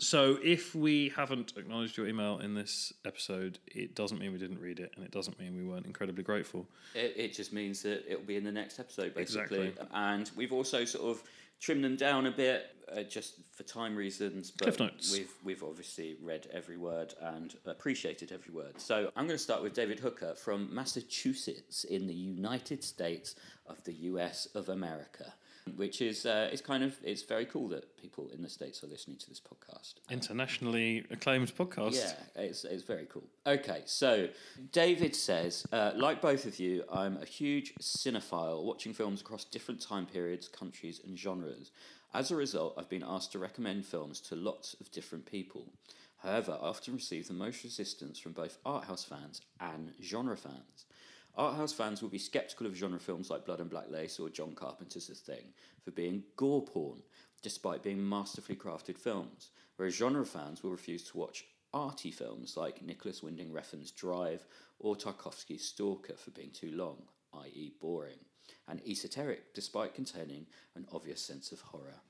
So if we haven't acknowledged your email in this episode, it doesn't mean we didn't read it, and it doesn't mean we weren't incredibly grateful. It, it just means that it'll be in the next episode, basically. Exactly. And we've also sort of trimmed them down a bit, uh, just for time reasons. But Cliff notes. We've we've obviously read every word and appreciated every word. So I'm going to start with David Hooker from Massachusetts in the United States of the U.S. of America. Which is uh, it's kind of it's very cool that people in the states are listening to this podcast. Internationally acclaimed podcast. Yeah, it's, it's very cool. Okay, so David says, uh, like both of you, I'm a huge cinephile, watching films across different time periods, countries, and genres. As a result, I've been asked to recommend films to lots of different people. However, I often receive the most resistance from both art house fans and genre fans. Art house fans will be skeptical of genre films like Blood and Black Lace or John Carpenter's The Thing for being gore porn, despite being masterfully crafted films, whereas genre fans will refuse to watch arty films like Nicolas Winding Refn's Drive or Tarkovsky's Stalker for being too long, i.e., boring, and esoteric despite containing an obvious sense of horror.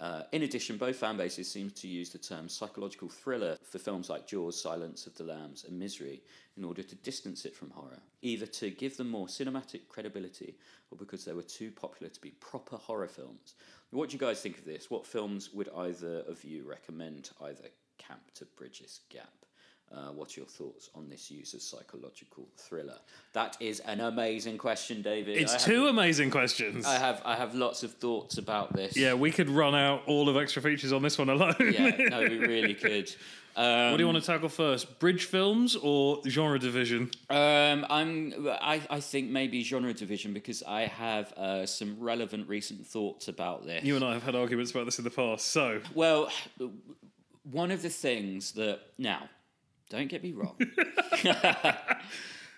Uh, in addition, both fan bases seem to use the term psychological thriller for films like Jaws, Silence of the Lambs, and Misery in order to distance it from horror, either to give them more cinematic credibility or because they were too popular to be proper horror films. What do you guys think of this? What films would either of you recommend either camp to bridge this gap? Uh, are your thoughts on this use of psychological thriller? That is an amazing question, David. It's have- two amazing questions. I have I have lots of thoughts about this. yeah, we could run out all of extra features on this one alone. yeah. No, we really could. Um, what do you want to tackle first? Bridge films or genre division? Um, I'm. I, I think maybe genre division because I have uh, some relevant recent thoughts about this. You and I have had arguments about this in the past. So, Well, one of the things that now, don't get me wrong.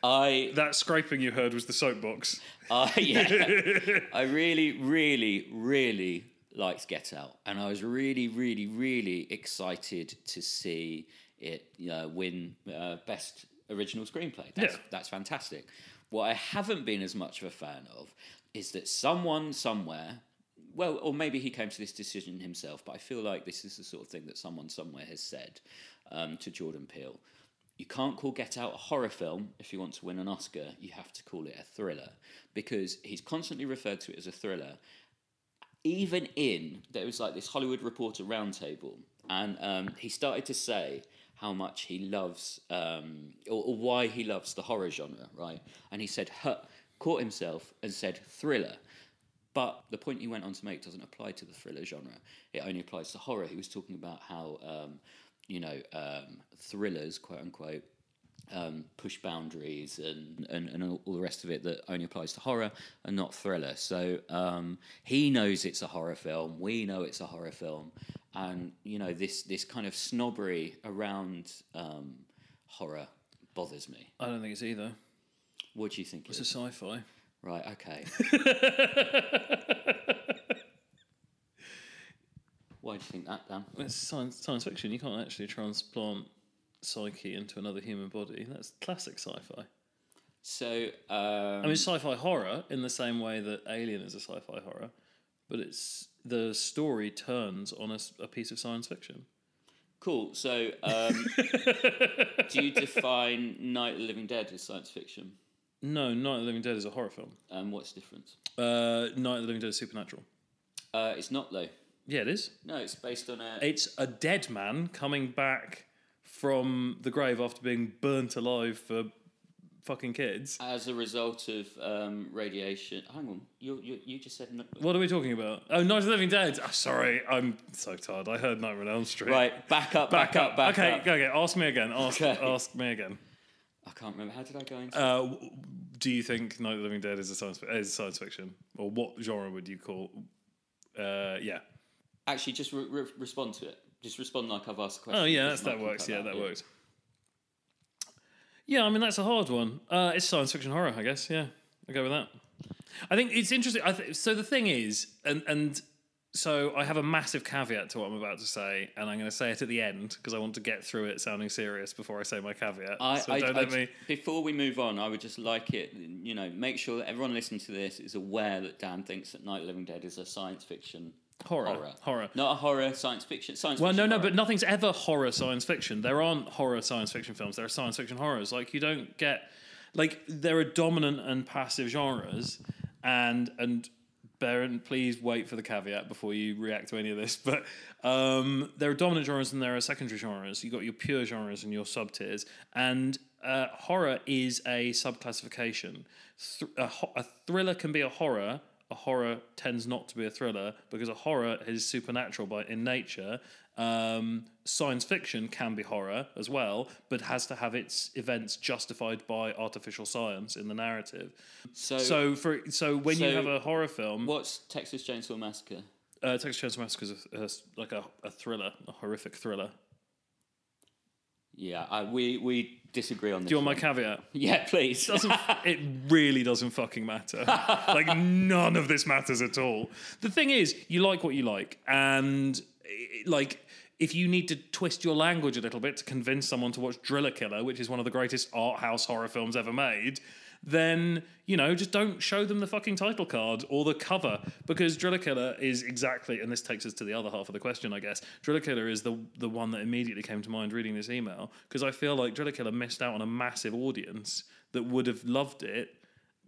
I, that scraping you heard was the soapbox. I, yeah, I really, really, really liked Get Out, and I was really, really, really excited to see it uh, win uh, Best Original Screenplay. That's, Yeah. that's fantastic. What I haven't been as much of a fan of is that someone somewhere, well, or maybe he came to this decision himself, but I feel like this is the sort of thing that someone somewhere has said um, to Jordan Peele. You can't call Get Out a horror film if you want to win an Oscar. You have to call it a thriller because he's constantly referred to it as a thriller. Even in there was like this Hollywood Reporter roundtable, and um, he started to say how much he loves um, or, or why he loves the horror genre, right? And he said, huh, caught himself and said thriller. But the point he went on to make doesn't apply to the thriller genre. It only applies to horror. He was talking about how, um, you know, um, thrillers, quote unquote, um, push boundaries and, and, and all, all the rest of it that only applies to horror and not thriller. So um, he knows it's a horror film. We know it's a horror film. And, you know, this, this kind of snobbery around um, horror bothers me. I don't think it's either. What do you think? it It's a sci-fi. Right, okay. Why do you think that, Dan? It's science, science fiction. You can't actually transplant psyche into another human body. That's classic sci-fi. So, um, I mean, sci-fi horror in the same way that Alien is a sci-fi horror, but it's the story turns on a piece of science fiction. cool. So, um, do you define Night of the Living Dead as science fiction? No, Night of the Living Dead is a horror film. Um, what's the difference? Uh, Night of the Living Dead is supernatural. Uh, it's not though. Yeah, it is. No, it's based on a. It's a dead man coming back from the grave after being burnt alive for fucking kids. as a result of um, radiation. Hang on, you, you you just said no- What are we talking about? Oh, Night of the Living Dead. Oh, sorry, I'm so tired. I heard Nightmare on Elm Street. right. Back up, back, up, back okay, up. Okay, go okay. Ask me again. Ask, Okay. ask me again. I can't remember. How did I go into? Uh, do you think Night of the Living Dead is a science is science fiction, or what genre would you call? Uh, yeah. Actually, just re- re- respond to it. Just respond like I've asked a question. Oh yeah, that's, that works. Yeah, that works. Yeah, I mean that's a hard one. Uh, it's science fiction horror, I guess. Yeah, I go with that. I think it's interesting. I th- so the thing is, and and so I have a massive caveat to what I'm about to say, and I'm going to say it at the end because I want to get through it sounding serious before I say my caveat. I, so I, don't I- let me. Before we move on, I would just like it, you know, make sure that everyone listening to this is aware that Dan thinks that Night Living Dead is a science fiction Horror, horror. horror. Not a horror, science fiction. Science Well, no, fiction no, horror. but nothing's ever horror science fiction. There aren't horror science fiction films. There are science fiction horrors. Like you don't get, like there are dominant and passive genres, and and Baron, please wait for the caveat before you react to any of this. But um, there are dominant genres and there are secondary genres. You've got your pure genres and your sub tiers, and uh, horror is a subclassification. Th- a, ho- a thriller can be a horror. A horror tends not to be a thriller because a horror is supernatural by in nature. Um, science fiction can be horror as well, but has to have its events justified by artificial science in the narrative. So, So, for so when you have a horror film, what's Texas Chainsaw Massacre? uh, Texas Chainsaw Massacre is a, a- like a, a thriller, a horrific thriller. Yeah, I, we we disagree on this. Do you want my caveat? Yeah, please. doesn't it really doesn't fucking matter like none of this matters at all the thing is you like what you like and like if you need to twist your language a little bit to convince someone to watch driller killer which is one of the greatest art house horror films ever made then you know just don't show them the fucking title card or the cover because driller killer is exactly and this takes us to the other half of the question i guess. Driller killer is the the one that immediately came to mind reading this email because i feel like driller killer missed out on a massive audience that would have loved it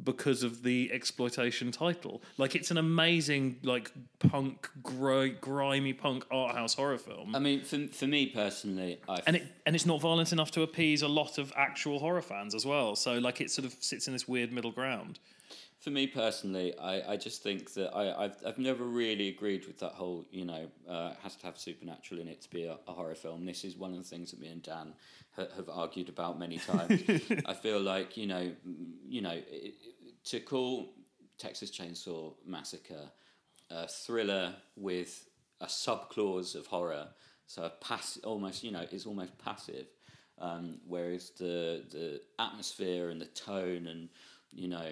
because of the exploitation title. Like it's an amazing like punk, gri- grimy punk art house horror film. I mean, for, for me personally, I and it and it's not violent enough to appease a lot of actual horror fans as well. So like it sort of sits in this weird middle ground. For me personally, I, I just think that I, I've, I've never really agreed with that whole, you know, uh, it has to have supernatural in it to be a, a horror film. This is one of the things that me and Dan ha- have argued about many times. I feel like, you know, you know, it, to call Texas Chainsaw Massacre a thriller with a subclause of horror, so a pass almost, you know, it's almost passive. Um, whereas the the atmosphere and the tone and you know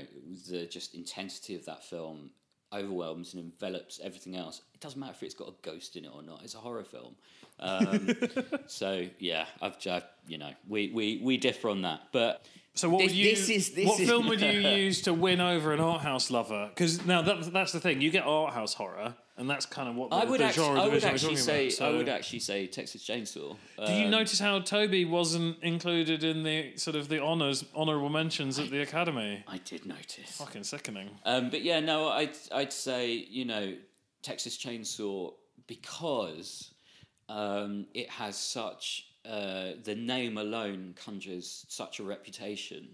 the just intensity of that film overwhelms and envelops everything else. It doesn't matter if it's got a ghost in it or not. It's a horror film. Um, so yeah, I've, I've you know we, we, we differ on that, but. So what This- would you? this is- this what is- film would you use to win over an art house lover? Because now that, that's the thing. You get art house horror, and that's kind of what the, I would the actually, genre I would division we're actually talking say, about. So, I would actually say Texas Chainsaw. did you Um, notice how Tobe wasn't included in the sort of the honors honorable mentions at the Academy? I did notice. Fucking sickening. Um, but yeah, no, I'd I'd say you know Texas Chainsaw because um, it has such uh, the name alone conjures such a reputation.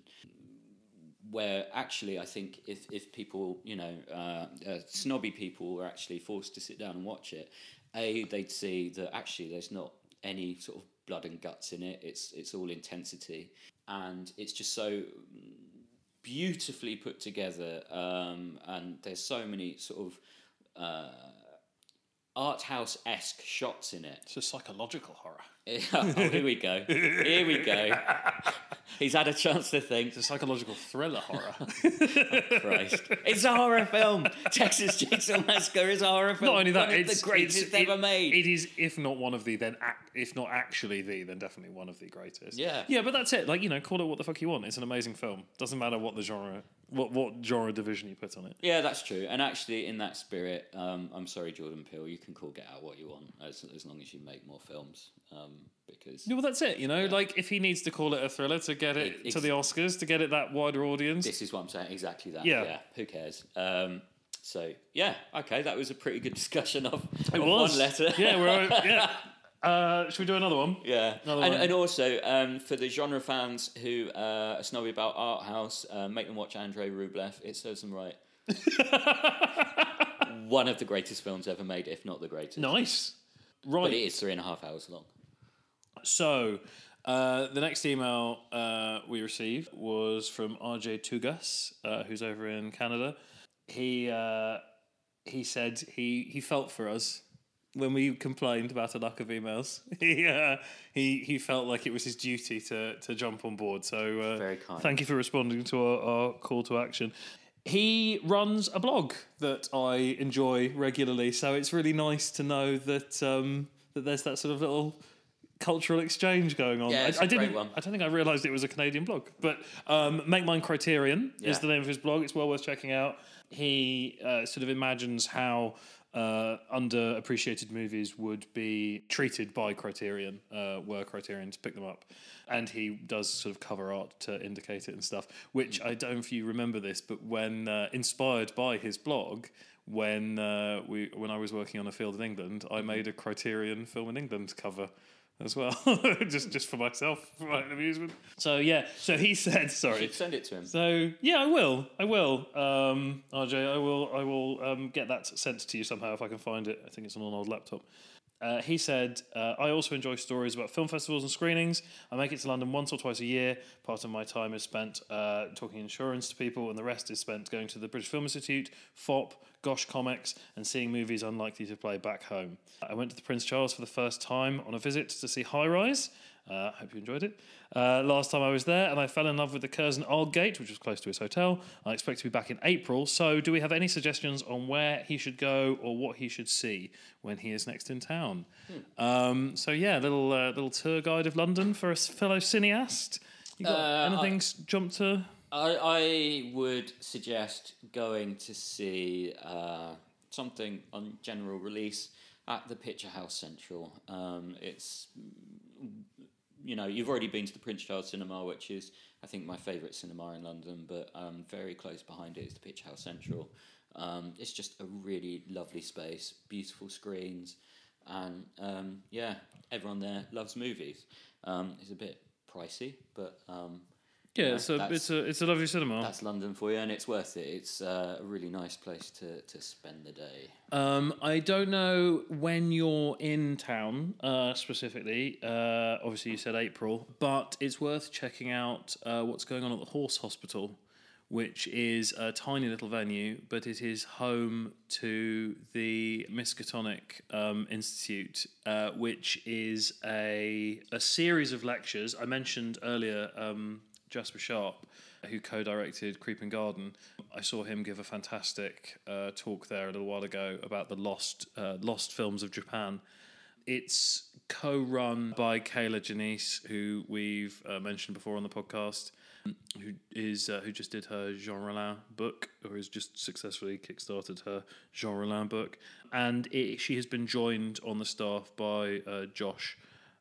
Where actually, I think if, if people, you know, uh, uh, snobby people were actually forced to sit down and watch it, a they'd see that actually there's not any sort of blood and guts in it. It's it's all intensity, and it's just so beautifully put together, um, and there's so many sort of uh, art house esque shots in it. It's a psychological horror. oh, here we go. Here we go. He's had a chance to think. It's a psychological thriller horror. Oh, Christ, it's a horror film. Texas Chainsaw Massacre is a horror film. not only that, one it's the greatest it's, ever it- made. It is, if not one of the, then ac- if not actually the, then definitely one of the greatest. Yeah. yeah, but that's it. Like you know, call it what the fuck you want. It's an amazing film. Doesn't matter what the genre, what what genre division you put on it. Yeah, that's true. And actually, in that spirit, um, I'm sorry, Jordan Peele, you can call Get Out what you want as, as long as you make more films. Um, because Yeah, well, that's it. You know, like if he needs to call it a thriller to get it Ex- to the Oscars, to get it that wider audience. this is what I'm saying. Exactly that. Yeah. Yeah. Who cares? Um, so yeah, okay, that was a pretty good discussion of, it of was one letter. yeah, we're yeah. Uh, should we do another one? Yeah, Another and, one. and also um, for the genre fans who uh, are snobby about art house, uh, make them watch Andrei Rublev. It serves them right. One of the greatest films ever made, if not the greatest. Nice. Right. But it is three and a half hours long. So, uh, the next email uh, we received was from RJ Tugas, uh, who's over in Canada. He uh, he said he, he felt for us when we complained about a lack of emails. he, uh, he he felt like it was his duty to to jump on board. So, uh, Very kind. thank you for responding to our, our call to action. He runs a blog that I enjoy regularly, so it's really nice to know that um, that there's that sort of little cultural exchange going on. Yeah, I, it's I a didn't. I don't think I realised it was a Canadian blog, but um, Make Mine Criterion is the name of his blog. It's well worth checking out. He uh, sort of imagines how uh, underappreciated movies would be treated by Criterion, uh, were Criterion to pick them up. And he does sort of cover art to indicate it and stuff. Which I don't know if you remember this, but when uh, inspired by his blog, when uh, we when I was working on a field in England, I made a Criterion film in England cover as well, just just for myself, for my own amusement. So yeah, so he said, sorry. Send it to him. So yeah, I will. I will. Um, RJ, I will. I will um, get that sent to you somehow if I can find it. I think it's on an old laptop. Uh, he said, uh, I also enjoy stories about film festivals and screenings. I make it to London once or twice a year. Part of my time is spent uh, talking insurance to people, and the rest is spent going to the British Film Institute, Fopp, Gosh Comics, and seeing movies unlikely to play back home. I went to the Prince Charles for the first time on a visit to see High Rise. Uh, hope you enjoyed it. Uh, last time I was there, and I fell in love with the Curzon Aldgate, which was close to his hotel. I expect to be back in April. So, do we have any suggestions on where he should go or what he should see when he is next in town? Um, so, yeah, little uh, little tour guide of London for a fellow cineast. You got Uh, anything s jump to? I, I would suggest going to see uh, something on general release at the Picture House Central. Um, it's you know, you've already been to the Prince Charles Cinema, which is I think my favourite cinema in London, but um, very close behind it is the Picture House Central. Um, it's just a really lovely space, beautiful screens, and um, yeah, everyone there loves movies. Um, it's a bit pricey, but um, Yeah, Yeah, it's a it's a it's a lovely cinema. that's London for you, and it's worth it. It's uh, a really nice place to, to spend the day. Um, I don't know when you're in town uh, specifically. Uh, obviously, you said April, but it's worth checking out uh, what's going on at the Horse Hospital, which is a tiny little venue, but it is home to the Miskatonic um, Institute, uh, which is a a series of lectures. I mentioned earlier um, Jasper Sharp, who co-directed Creeping Garden. I saw him give a fantastic uh, talk there a little while ago about the lost uh, lost films of Japan. It's co-run by Kier-La Janisse, who we've uh, mentioned before on the podcast, who is uh, who just did her Jean Rollin book, or has just successfully kickstarted her Jean Rollin book, and it, she has been joined on the staff by uh, Josh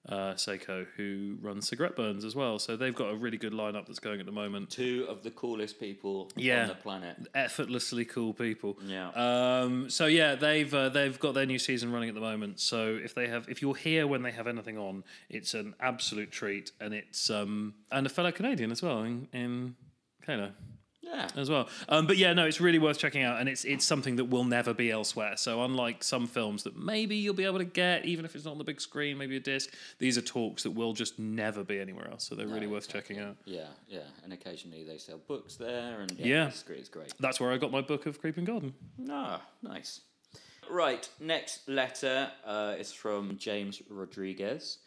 uh, Saco, who runs Cigarette Burns as well. So they've got a really good lineup that's going at the moment. Two of the coolest people Yeah. on the planet. Effortlessly cool people. Yeah. Um, so yeah, they've uh, they've got their new season running at the moment. So if they have, if you're here when they have anything on, it's an absolute treat, and it's um, and a fellow Canadian as well in in Kano Yeah. as well. Um, but yeah, no, it's really worth checking out, and it's it's something that will never be elsewhere. So unlike some films that maybe you'll be able to get, even if it's not on the big screen, maybe a disc, these are talks that will just never be anywhere else. So they're really worth checking out. Yeah, yeah. And occasionally they sell books there, and yeah, Yeah. It's, great, it's great. That's where I got my book of Creeping Garden. Ah, nice. Right, next letter uh, is from James Rodriguez,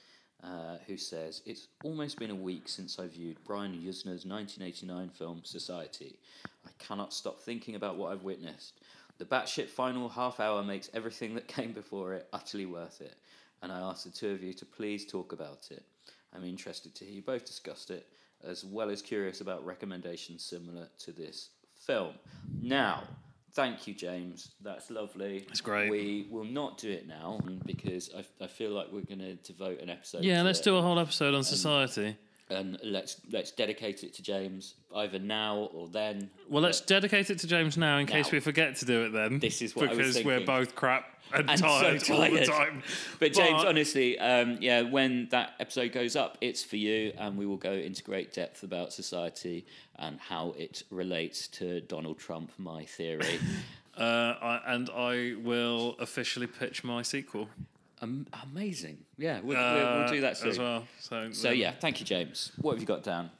uh, who says, It's almost been a week since I viewed Brian Yuzna's 1989 film Society. I cannot stop thinking about what I've witnessed. The batshit final half hour makes everything that came before it utterly worth it, and I ask the two of you to please talk about it. I'm interested to hear you both discuss it, as well as curious about recommendations similar to this film. Now, thank you, James. That's lovely. That's great. We will not do it now um, because I, I feel like we're going to devote an episode. Yeah, let's it. do a whole episode on society. And let's let's dedicate it to James either now or then. Well, let's dedicate it to James now in case we forget to do it then. This is what I was because we're both crap and, And so tired, all the tired. time. But James, honestly, um, yeah, when that episode goes up, it's for you, and we will go into great depth about society and how it relates to Donald Trump. My theory. uh, I, and I will officially pitch my sequel um, amazing. Yeah, we'll, we'll, we'll do that uh, soon. as well. So, So yeah, thank you, James. What have you got down?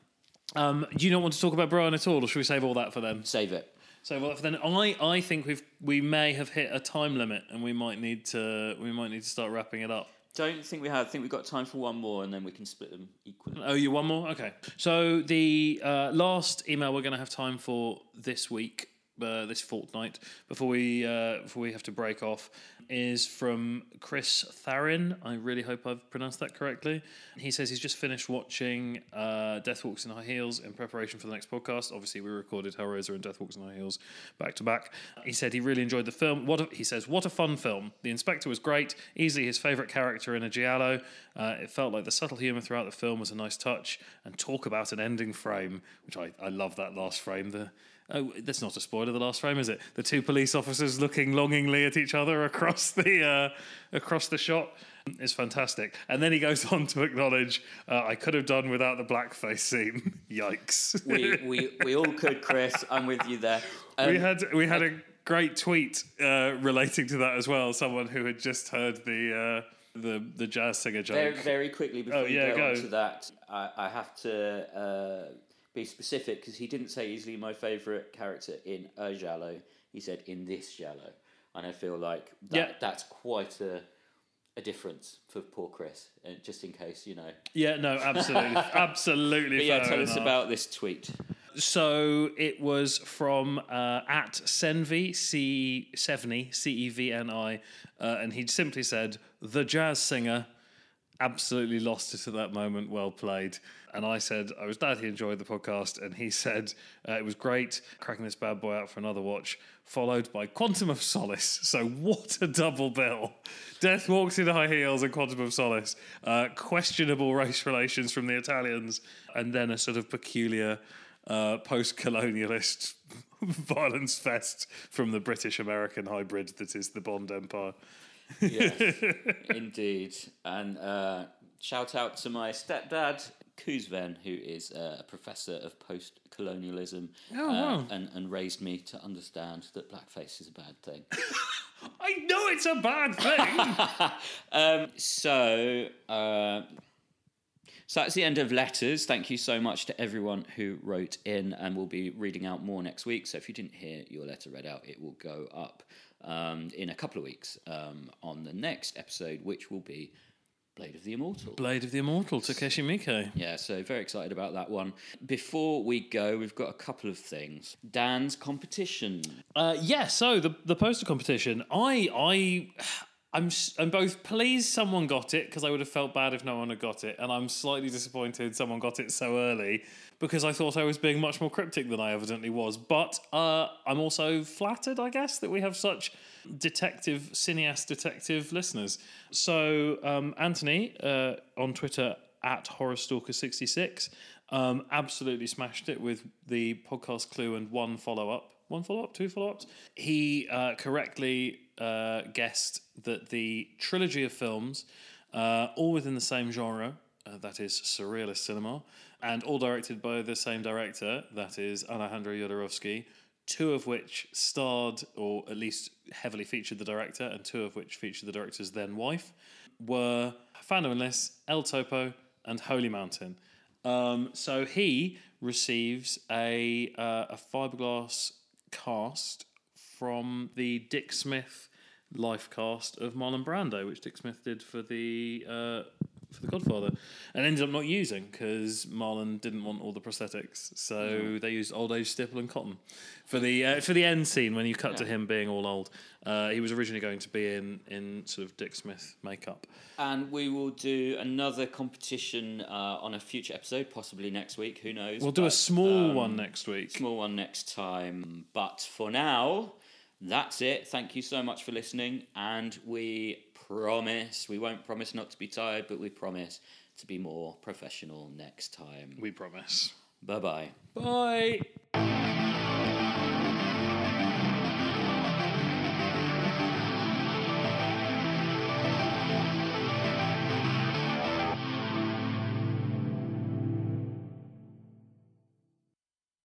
Um, do you not want to talk about Brian at all, or should we save all that for then? Save it. So well, then I, I think we've we may have hit a time limit, and we might need to we might need to start wrapping it up. Don't think we have. I think we've got time for one more, and then we can split them equally. Oh, you one more? Okay. So the uh, last email we're going to have time for this week, uh, this fortnight, before we uh, before we have to break off, is from Chris Tharin. I really hope I've pronounced that correctly. He says he's just finished watching uh, Death Walks in High Heels in preparation for the next podcast. Obviously, we recorded Hellraiser and Death Walks in High Heels back to back. He said he really enjoyed the film. What a, he says, what a fun film. The inspector was great, easily his favourite character in a giallo. Uh, it felt like the subtle humour throughout the film was a nice touch. And talk about an ending frame, which I, I love that last frame. The Oh, that's not a spoiler. The last frame is it? The two police officers looking longingly at each other across the uh, across the shot is fantastic. And then he goes on to acknowledge, uh, "I could have done without the blackface scene." Yikes! we, we we all could, Chris. I'm with you there. Um, we had we had a great tweet uh, relating to that as well. Someone who had just heard the uh, the the jazz singer joke. very, very quickly before Oh, you yeah, go, go. on to that, I, I have to uh, be specific because he didn't say easily my favourite character in a Giallo. He said in this Giallo, and I feel like that, Yeah. that's quite a a difference for poor Chris. And just in case, you know. yeah, no, absolutely, absolutely. Yeah, tell us about this tweet. So it was from uh, at Senvi C Seveni C E V N I, uh, and he simply said the jazz singer, absolutely lost it at that moment. Well played. And I said, I was glad he enjoyed the podcast. And he said, uh, it was great cracking this bad boy out for another watch, followed by Quantum of Solace. So, what a double bill. Death walks in high heels and Quantum of Solace. Uh, questionable race relations from the Italians. And then a sort of peculiar uh, post colonialist violence fest from the British American hybrid that is the Bond Empire. Yes, indeed. And uh, shout out to my stepdad, Kuzven, who is uh, a professor of post colonialism Oh, uh, wow. and, and raised me to understand that blackface is a bad thing. I know it's a bad thing. um, so, uh, so that's the end of letters. Thank you so much to everyone who wrote in, and we'll be reading out more next week. So if you didn't hear your letter read out, it will go up um, in a couple of weeks um, on the next episode, which will be Blade of the Immortal. Blade of the Immortal, Takeshi Miike. Yeah, so very excited about that one. Before we go, we've got a couple of things. Dan's competition. Uh, yeah, so the the poster competition, I I I'm I'm both pleased someone got it because I would have felt bad if no one had got it, and I'm slightly disappointed someone got it so early because I thought I was being much more cryptic than I evidently was. But uh, I'm also flattered, I guess, that we have such detective cineast detective listeners. So um, Anthony uh, on Twitter at horrorstalker66 um, absolutely smashed it with the podcast clue and one follow up one follow up, two follow ups. He uh, correctly uh, guessed that the trilogy of films, uh, all within the same genre, uh, that is surrealist cinema, and all directed by the same director, that is Alejandro Jodorowsky, two of which starred or at least heavily featured the director, and two of which featured the director's then wife, were Fando and Lis, El Topo, and Holy Mountain. Um, so he receives a uh, a fiberglass cast from the Dick Smith life cast of Marlon Brando, which Dick Smith did for the uh, for the Godfather, and ended up not using because Marlon didn't want all the prosthetics, so they used old age stipple and cotton for the uh, for the end scene when you cut to him being all old. Uh, he was originally going to be in in sort of Dick Smith makeup. And we will do another competition uh, on a future episode, possibly next week. Who knows? We'll do a small um, one next week. Small one next time. But for now, that's it. Thank you so much for listening. And we promise, we won't promise not to be tired, but we promise to be more professional next time. We promise. Bye bye. Bye.